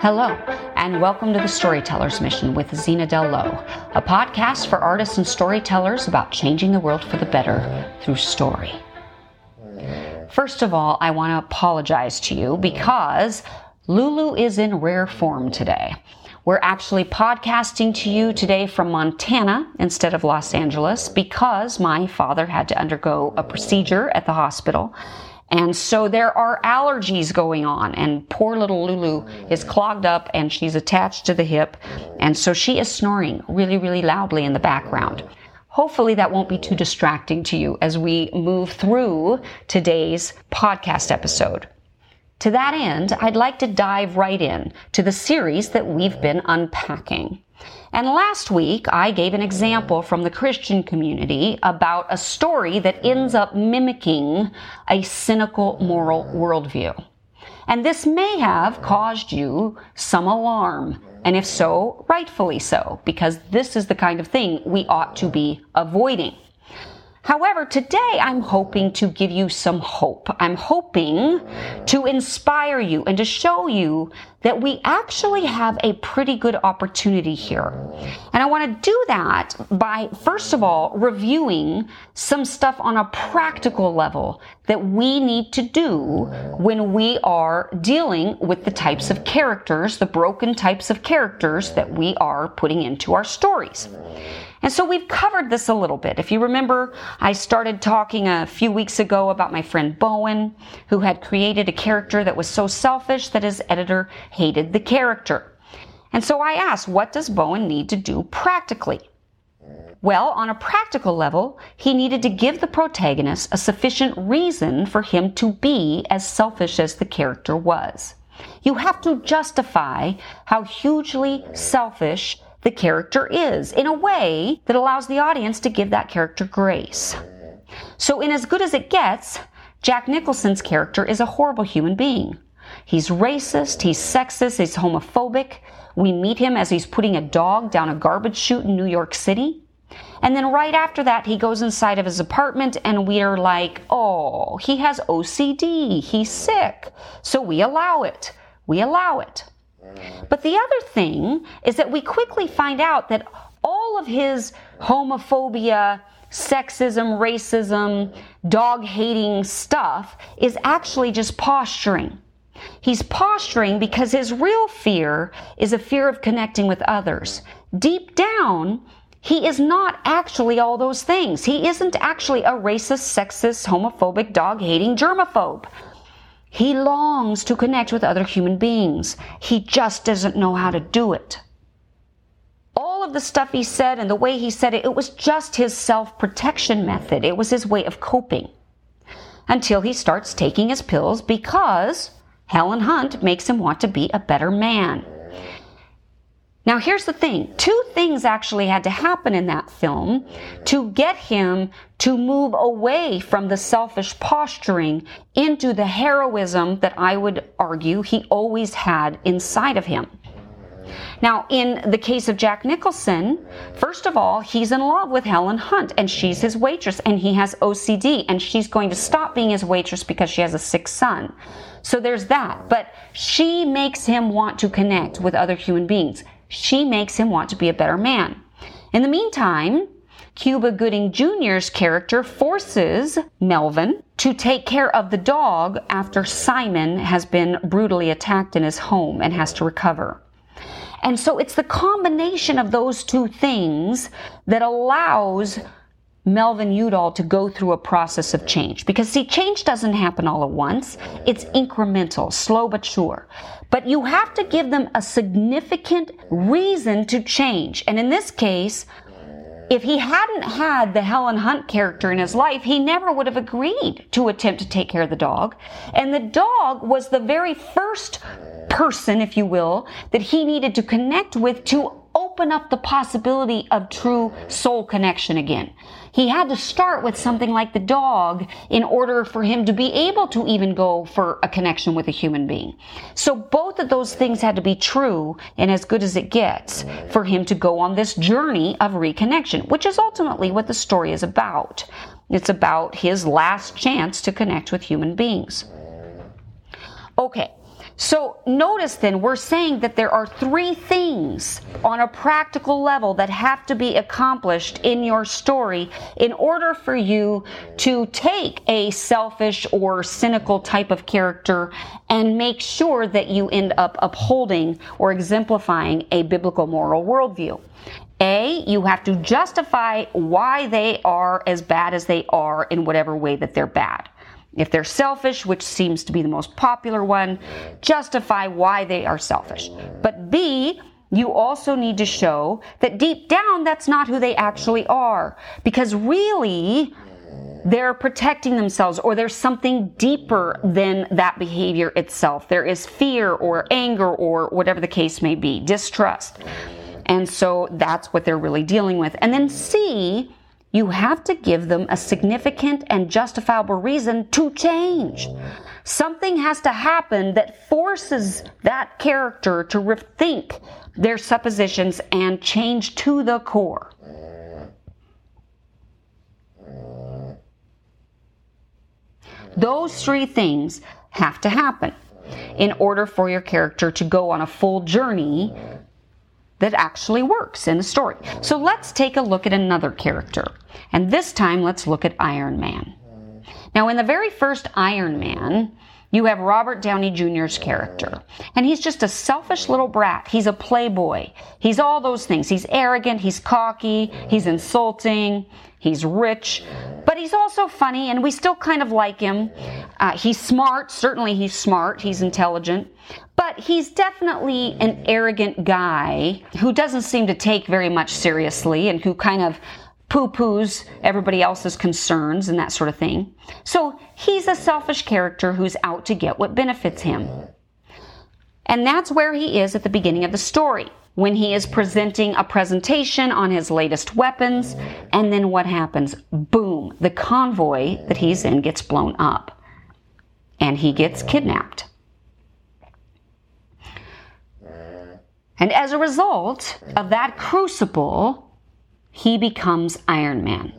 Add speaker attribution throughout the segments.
Speaker 1: Hello, and welcome to the Storyteller's Mission with Zena Dell Lowe, a podcast for artists and storytellers about changing the world for the better through story. First of all, I want to apologize to you because Lulu is in rare form today. We're actually podcasting to you today from Montana instead of Los Angeles because my father had to undergo a procedure at the hospital and so there are allergies going on, and poor little Lulu is clogged up and she's attached to the hip. And so she is snoring really, really loudly in the background. Hopefully, that won't be too distracting to you as we move through today's podcast episode. To that end, I'd like to dive right in to the series that we've been unpacking. And last week, I gave an example from the Christian community about a story that ends up mimicking a cynical moral worldview. And this may have caused you some alarm. And if so, rightfully so, because this is the kind of thing we ought to be avoiding. However, today I'm hoping to give you some hope. I'm hoping to inspire you and to show you that we actually have a pretty good opportunity here. And I want to do that by, first of all, reviewing some stuff on a practical level that we need to do when we are dealing with the types of characters, the broken types of characters that we are putting into our stories. And so we've covered this a little bit. If you remember, I started talking a few weeks ago about my friend Bowen, who had created a character that was so selfish that his editor hated the character. And so I asked, what does Bowen need to do practically? Well, on a practical level, he needed to give the protagonist a sufficient reason for him to be as selfish as the character was. You have to justify how hugely selfish the character is in a way that allows the audience to give that character grace. So, in As Good as It Gets, Jack Nicholson's character is a horrible human being. He's racist, he's sexist, he's homophobic. We meet him as he's putting a dog down a garbage chute in New York City. And then right after that, he goes inside of his apartment and we are like, oh, he has OCD. He's sick. So we allow it. We allow it. But the other thing is that we quickly find out that all of his homophobia, sexism, racism, dog hating stuff is actually just posturing. He's posturing because his real fear is a fear of connecting with others. Deep down, he is not actually all those things. He isn't actually a racist, sexist, homophobic, dog hating germaphobe. He longs to connect with other human beings. He just doesn't know how to do it. All of the stuff he said and the way he said it, it was just his self protection method. It was his way of coping. Until he starts taking his pills because Helen Hunt makes him want to be a better man. Now, here's the thing two things actually had to happen in that film to get him to move away from the selfish posturing into the heroism that I would argue he always had inside of him. Now, in the case of Jack Nicholson, first of all, he's in love with Helen Hunt and she's his waitress and he has OCD and she's going to stop being his waitress because she has a sick son. So there's that. But she makes him want to connect with other human beings she makes him want to be a better man. In the meantime, Cuba Gooding Jr.'s character forces Melvin to take care of the dog after Simon has been brutally attacked in his home and has to recover. And so it's the combination of those two things that allows Melvin Udall to go through a process of change. Because see, change doesn't happen all at once. It's incremental, slow but sure. But you have to give them a significant reason to change. And in this case, if he hadn't had the Helen Hunt character in his life, he never would have agreed to attempt to take care of the dog. And the dog was the very first person, if you will, that he needed to connect with to open up the possibility of true soul connection again. He had to start with something like the dog in order for him to be able to even go for a connection with a human being. So both of those things had to be true and as good as it gets for him to go on this journey of reconnection, which is ultimately what the story is about. It's about his last chance to connect with human beings. Okay. So notice then, we're saying that there are three things on a practical level that have to be accomplished in your story in order for you to take a selfish or cynical type of character and make sure that you end up upholding or exemplifying a biblical moral worldview. A, you have to justify why they are as bad as they are in whatever way that they're bad. If they're selfish, which seems to be the most popular one, justify why they are selfish. But B, you also need to show that deep down that's not who they actually are. Because really, they're protecting themselves or there's something deeper than that behavior itself. There is fear or anger or whatever the case may be, distrust. And so that's what they're really dealing with. And then C, you have to give them a significant and justifiable reason to change. Something has to happen that forces that character to rethink their suppositions and change to the core. Those three things have to happen in order for your character to go on a full journey that actually works in the story. So let's take a look at another character. And this time, let's look at Iron Man. Now, in the very first Iron Man, you have Robert Downey Jr.'s character. And he's just a selfish little brat. He's a playboy. He's all those things. He's arrogant. He's cocky. He's insulting. He's rich. But he's also funny, and we still kind of like him. Uh, he's smart. Certainly, he's smart. He's intelligent. But he's definitely an arrogant guy who doesn't seem to take very much seriously and who kind of poo poos everybody else's concerns and that sort of thing. So he's a selfish character who's out to get what benefits him. And that's where he is at the beginning of the story when he is presenting a presentation on his latest weapons. And then what happens? Boom, the convoy that he's in gets blown up and he gets kidnapped. And as a result of that crucible, he becomes Iron Man.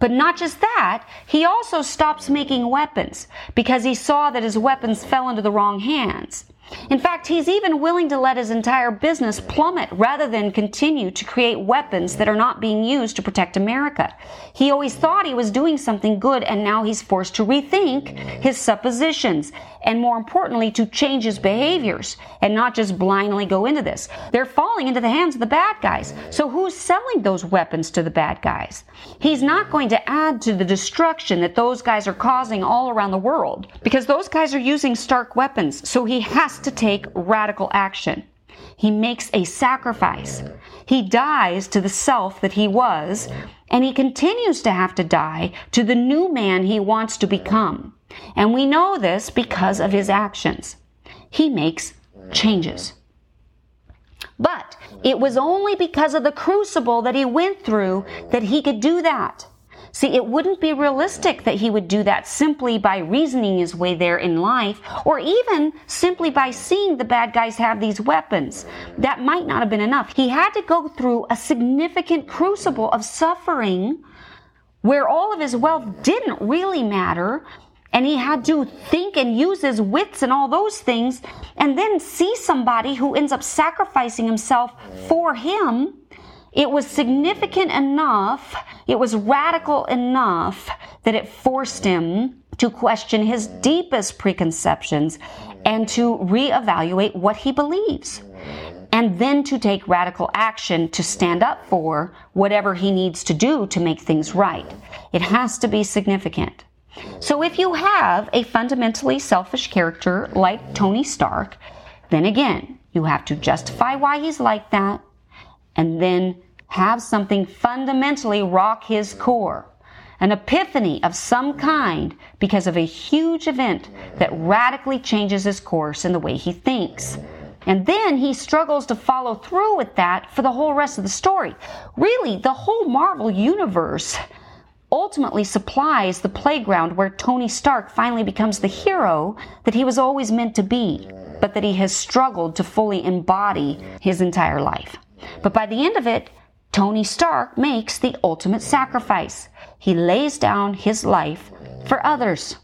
Speaker 1: But not just that, he also stops making weapons because he saw that his weapons fell into the wrong hands. In fact, he's even willing to let his entire business plummet rather than continue to create weapons that are not being used to protect America. He always thought he was doing something good and now he's forced to rethink his suppositions and more importantly, to change his behaviors and not just blindly go into this. They're falling into the hands of the bad guys. So who's selling those weapons to the bad guys? He's not going to add to the destruction that those guys are causing all around the world because those guys are using Stark weapons. So he to take radical action. He makes a sacrifice. He dies to the self that he was, and he continues to have to die to the new man he wants to become. And we know this because of his actions. He makes changes. But it was only because of the crucible that he went through that he could do that. See, it wouldn't be realistic that he would do that simply by reasoning his way there in life, or even simply by seeing the bad guys have these weapons. That might not have been enough. He had to go through a significant crucible of suffering where all of his wealth didn't really matter, and he had to think and use his wits and all those things, and then see somebody who ends up sacrificing himself for him it was significant enough, it was radical enough that it forced him to question his deepest preconceptions and to reevaluate what he believes. And then to take radical action to stand up for whatever he needs to do to make things right. It has to be significant. So if you have a fundamentally selfish character like Tony Stark, then again, you have to justify why he's like that and then have something fundamentally rock his core. An epiphany of some kind because of a huge event that radically changes his course and the way he thinks. And then he struggles to follow through with that for the whole rest of the story. Really, the whole Marvel universe ultimately supplies the playground where Tony Stark finally becomes the hero that he was always meant to be, but that he has struggled to fully embody his entire life. But by the end of it, Tony Stark makes the ultimate sacrifice. He lays down his life for others.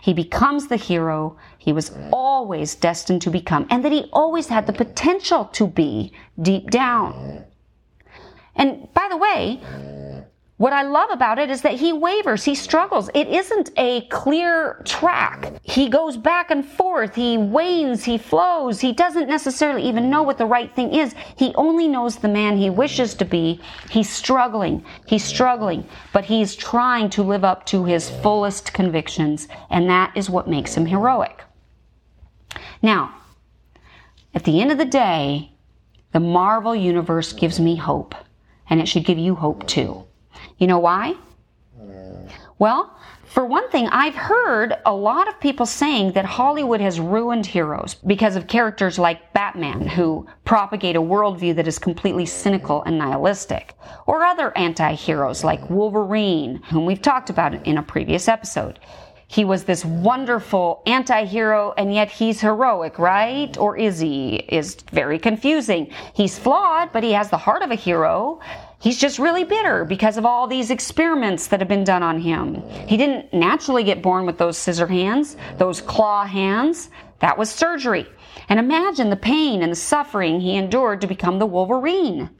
Speaker 1: he becomes the hero he was always destined to become and that he always had the potential to be deep down. And by the way, what I love about it is that he wavers, he struggles. It isn't a clear track. He goes back and forth, he wanes, he flows. He doesn't necessarily even know what the right thing is. He only knows the man he wishes to be. He's struggling, he's struggling, but he's trying to live up to his fullest convictions, and that is what makes him heroic. Now, at the end of the day, the Marvel Universe gives me hope, and it should give you hope too. You know why? Mm. Well, for one thing, I've heard a lot of people saying that Hollywood has ruined heroes because of characters like Batman, who propagate a worldview that is completely cynical and nihilistic, or other anti heroes like Wolverine, whom we've talked about in a previous episode. He was this wonderful anti hero, and yet he's heroic, right? Or is he? Is very confusing. He's flawed, but he has the heart of a hero. He's just really bitter because of all these experiments that have been done on him. He didn't naturally get born with those scissor hands, those claw hands. That was surgery. And imagine the pain and the suffering he endured to become the Wolverine.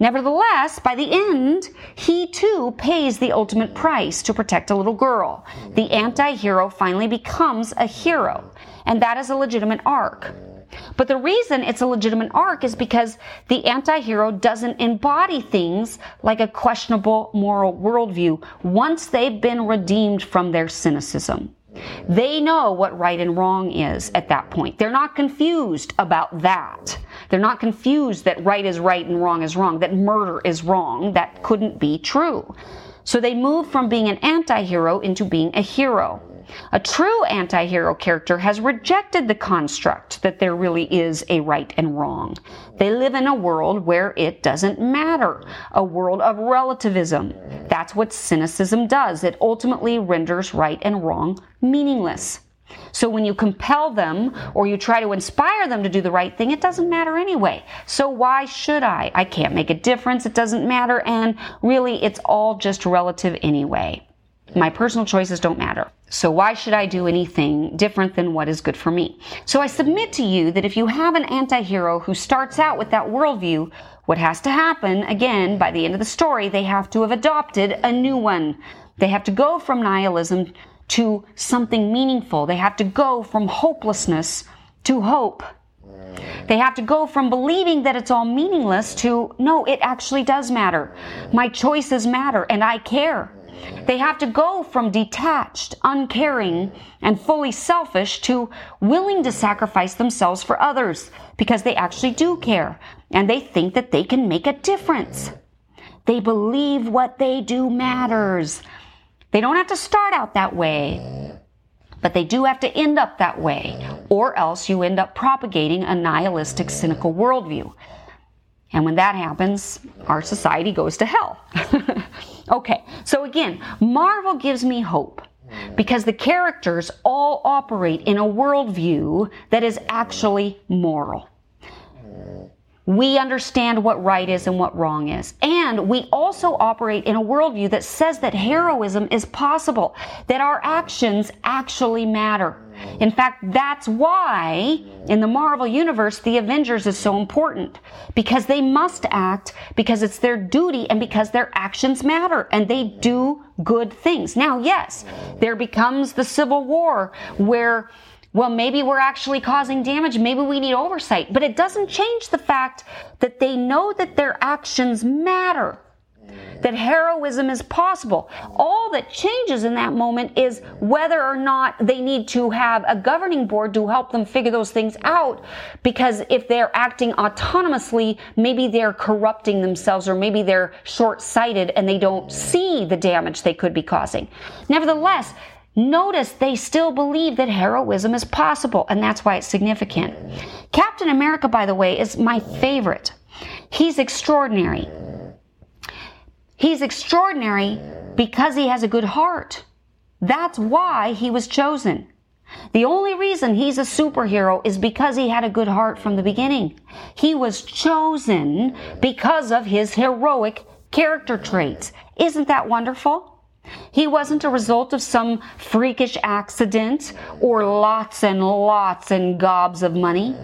Speaker 1: Nevertheless, by the end, he too pays the ultimate price to protect a little girl. The anti hero finally becomes a hero, and that is a legitimate arc. But the reason it's a legitimate arc is because the anti-hero doesn't embody things like a questionable moral worldview once they've been redeemed from their cynicism. They know what right and wrong is at that point. They're not confused about that. They're not confused that right is right and wrong is wrong, that murder is wrong. That couldn't be true. So they move from being an anti-hero into being a hero. A true anti hero character has rejected the construct that there really is a right and wrong. They live in a world where it doesn't matter, a world of relativism. That's what cynicism does. It ultimately renders right and wrong meaningless. So when you compel them or you try to inspire them to do the right thing, it doesn't matter anyway. So why should I? I can't make a difference. It doesn't matter. And really, it's all just relative anyway. My personal choices don't matter. So why should I do anything different than what is good for me? So I submit to you that if you have an anti-hero who starts out with that worldview, what has to happen, again, by the end of the story, they have to have adopted a new one. They have to go from nihilism to something meaningful. They have to go from hopelessness to hope. They have to go from believing that it's all meaningless to, no, it actually does matter. My choices matter and I care. They have to go from detached, uncaring, and fully selfish to willing to sacrifice themselves for others because they actually do care and they think that they can make a difference. They believe what they do matters. They don't have to start out that way, but they do have to end up that way, or else you end up propagating a nihilistic, cynical worldview. And when that happens, our society goes to hell. okay, so again, Marvel gives me hope because the characters all operate in a worldview that is actually moral we understand what right is and what wrong is. And we also operate in a worldview that says that heroism is possible, that our actions actually matter. In fact, that's why in the Marvel Universe, the Avengers is so important. Because they must act, because it's their duty, and because their actions matter, and they do good things. Now, yes, there becomes the Civil War where well, maybe we're actually causing damage. Maybe we need oversight. But it doesn't change the fact that they know that their actions matter, that heroism is possible. All that changes in that moment is whether or not they need to have a governing board to help them figure those things out. Because if they're acting autonomously, maybe they're corrupting themselves or maybe they're short sighted and they don't see the damage they could be causing. Nevertheless, Notice they still believe that heroism is possible, and that's why it's significant. Captain America, by the way, is my favorite. He's extraordinary. He's extraordinary because he has a good heart. That's why he was chosen. The only reason he's a superhero is because he had a good heart from the beginning. He was chosen because of his heroic character traits. Isn't that wonderful? He wasn't a result of some freakish accident or lots and lots and gobs of money.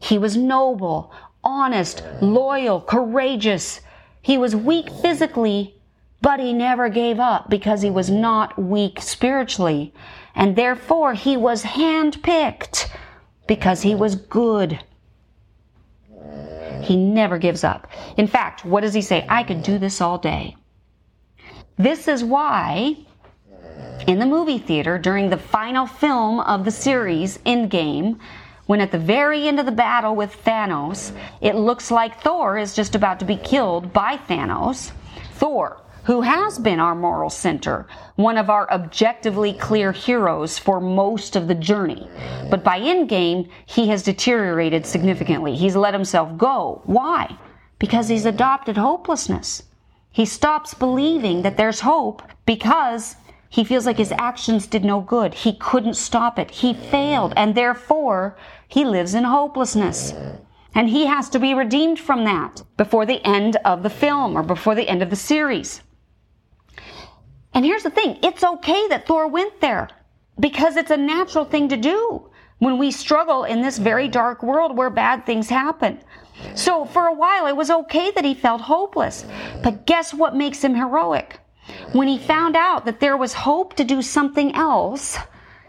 Speaker 1: He was noble, honest, loyal, courageous. He was weak physically, but he never gave up because he was not weak spiritually. And therefore, he was handpicked because he was good. He never gives up. In fact, what does he say? I could do this all day. This is why in the movie theater during the final film of the series, Endgame, when at the very end of the battle with Thanos, it looks like Thor is just about to be killed by Thanos. Thor, who has been our moral center, one of our objectively clear heroes for most of the journey. But by Endgame, he has deteriorated significantly. He's let himself go. Why? Because he's adopted hopelessness. He stops believing that there's hope because he feels like his actions did no good. He couldn't stop it. He failed, and therefore he lives in hopelessness. And he has to be redeemed from that before the end of the film or before the end of the series. And here's the thing it's okay that Thor went there because it's a natural thing to do when we struggle in this very dark world where bad things happen. So for a while, it was okay that he felt hopeless. But guess what makes him heroic? When he found out that there was hope to do something else,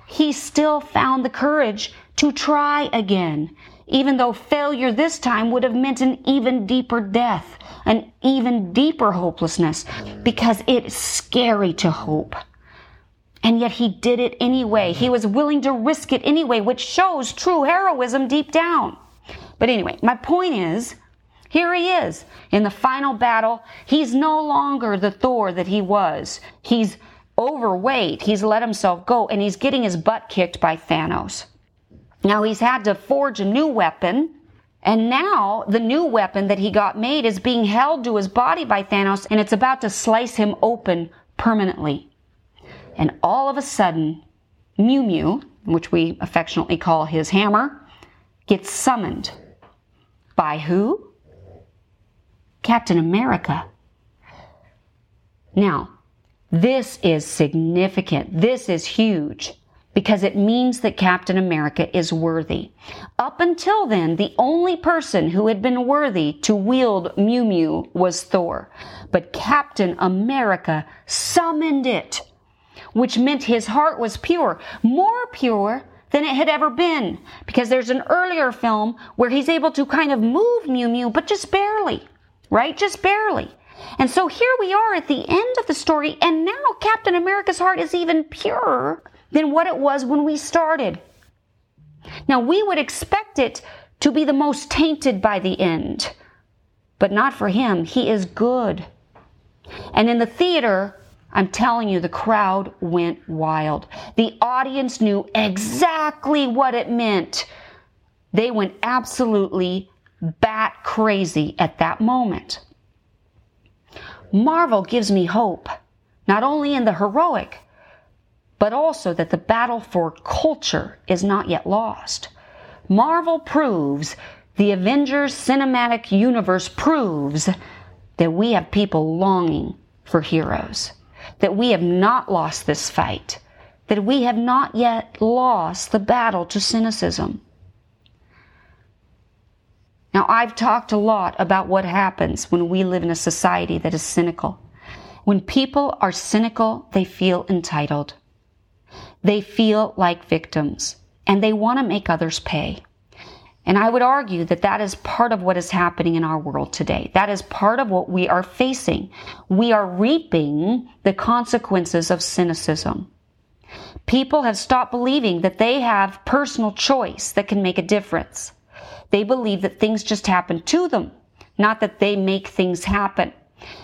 Speaker 1: he still found the courage to try again, even though failure this time would have meant an even deeper death, an even deeper hopelessness, because it's scary to hope. And yet he did it anyway. He was willing to risk it anyway, which shows true heroism deep down. But anyway, my point is, here he is in the final battle. He's no longer the Thor that he was. He's overweight. He's let himself go and he's getting his butt kicked by Thanos. Now he's had to forge a new weapon. And now the new weapon that he got made is being held to his body by Thanos and it's about to slice him open permanently. And all of a sudden, Mew Mew, which we affectionately call his hammer, gets summoned by who? Captain America. Now, this is significant. This is huge because it means that Captain America is worthy. Up until then, the only person who had been worthy to wield Mew Mew was Thor. But Captain America summoned it, which meant his heart was pure, more pure than it had ever been. Because there's an earlier film where he's able to kind of move Mew Mew, but just barely, right? Just barely. And so here we are at the end of the story, and now Captain America's heart is even purer than what it was when we started. Now, we would expect it to be the most tainted by the end, but not for him. He is good. And in the theater, I'm telling you, the crowd went wild. The audience knew exactly what it meant. They went absolutely bat crazy at that moment. Marvel gives me hope, not only in the heroic, but also that the battle for culture is not yet lost. Marvel proves, the Avengers cinematic universe proves that we have people longing for heroes that we have not lost this fight, that we have not yet lost the battle to cynicism. Now, I've talked a lot about what happens when we live in a society that is cynical. When people are cynical, they feel entitled. They feel like victims and they want to make others pay. And I would argue that that is part of what is happening in our world today. That is part of what we are facing. We are reaping the consequences of cynicism. People have stopped believing that they have personal choice that can make a difference. They believe that things just happen to them, not that they make things happen.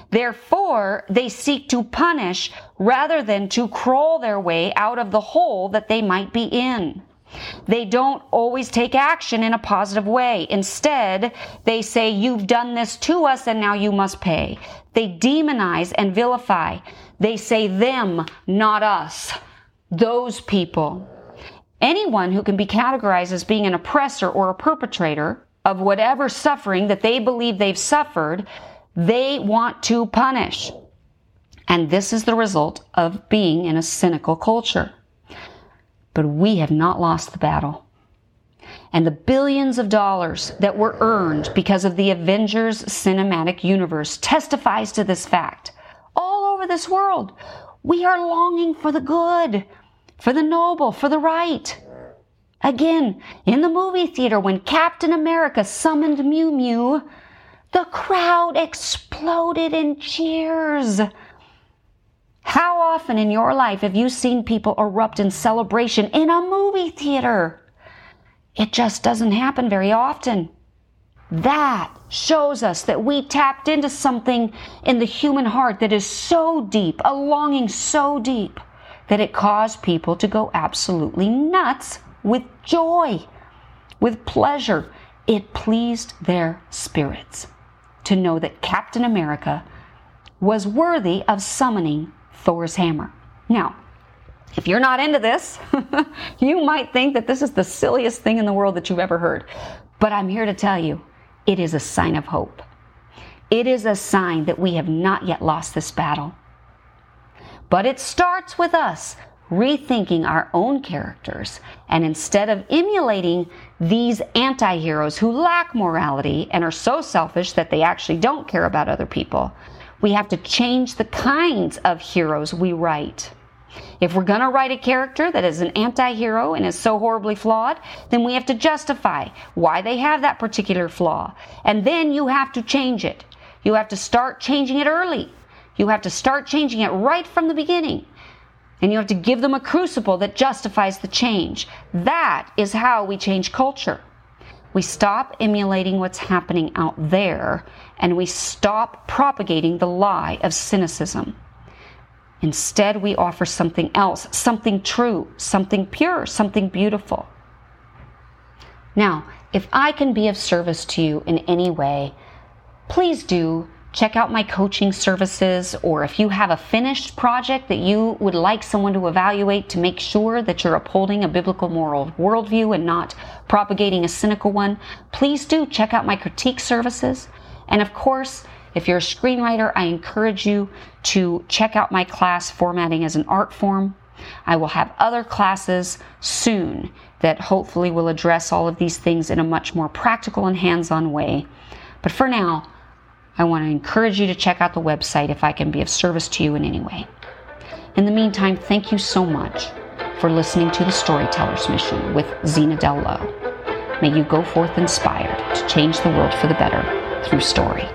Speaker 1: Therefore, they seek to punish rather than to crawl their way out of the hole that they might be in. They don't always take action in a positive way. Instead, they say, You've done this to us and now you must pay. They demonize and vilify. They say them, not us. Those people. Anyone who can be categorized as being an oppressor or a perpetrator of whatever suffering that they believe they've suffered, they want to punish. And this is the result of being in a cynical culture. But we have not lost the battle. And the billions of dollars that were earned because of the Avengers cinematic universe testifies to this fact. All over this world, we are longing for the good, for the noble, for the right. Again, in the movie theater, when Captain America summoned Mew Mew, the crowd exploded in cheers. How often in your life have you seen people erupt in celebration in a movie theater? It just doesn't happen very often. That shows us that we tapped into something in the human heart that is so deep, a longing so deep, that it caused people to go absolutely nuts with joy, with pleasure. It pleased their spirits to know that Captain America was worthy of summoning Thor's hammer. Now, if you're not into this, you might think that this is the silliest thing in the world that you've ever heard. But I'm here to tell you, it is a sign of hope. It is a sign that we have not yet lost this battle. But it starts with us rethinking our own characters. And instead of emulating these anti heroes who lack morality and are so selfish that they actually don't care about other people, we have to change the kinds of heroes we write. If we're going to write a character that is an anti hero and is so horribly flawed, then we have to justify why they have that particular flaw. And then you have to change it. You have to start changing it early. You have to start changing it right from the beginning. And you have to give them a crucible that justifies the change. That is how we change culture. We stop emulating what's happening out there and we stop propagating the lie of cynicism. Instead, we offer something else, something true, something pure, something beautiful. Now, if I can be of service to you in any way, please do check out my coaching services, or if you have a finished project that you would like someone to evaluate to make sure that you're upholding a biblical moral worldview and not propagating a cynical one, please do check out my critique services. And of course, if you're a screenwriter, I encourage you to check out my class, Formatting as an Art Form. I will have other classes soon that hopefully will address all of these things in a much more practical and hands on way. But for now, I want to encourage you to check out the website if I can be of service to you in any way. In the meantime, thank you so much for listening to the Storyteller's Mission with Zena Dell. May you go forth inspired to change the world for the better through story.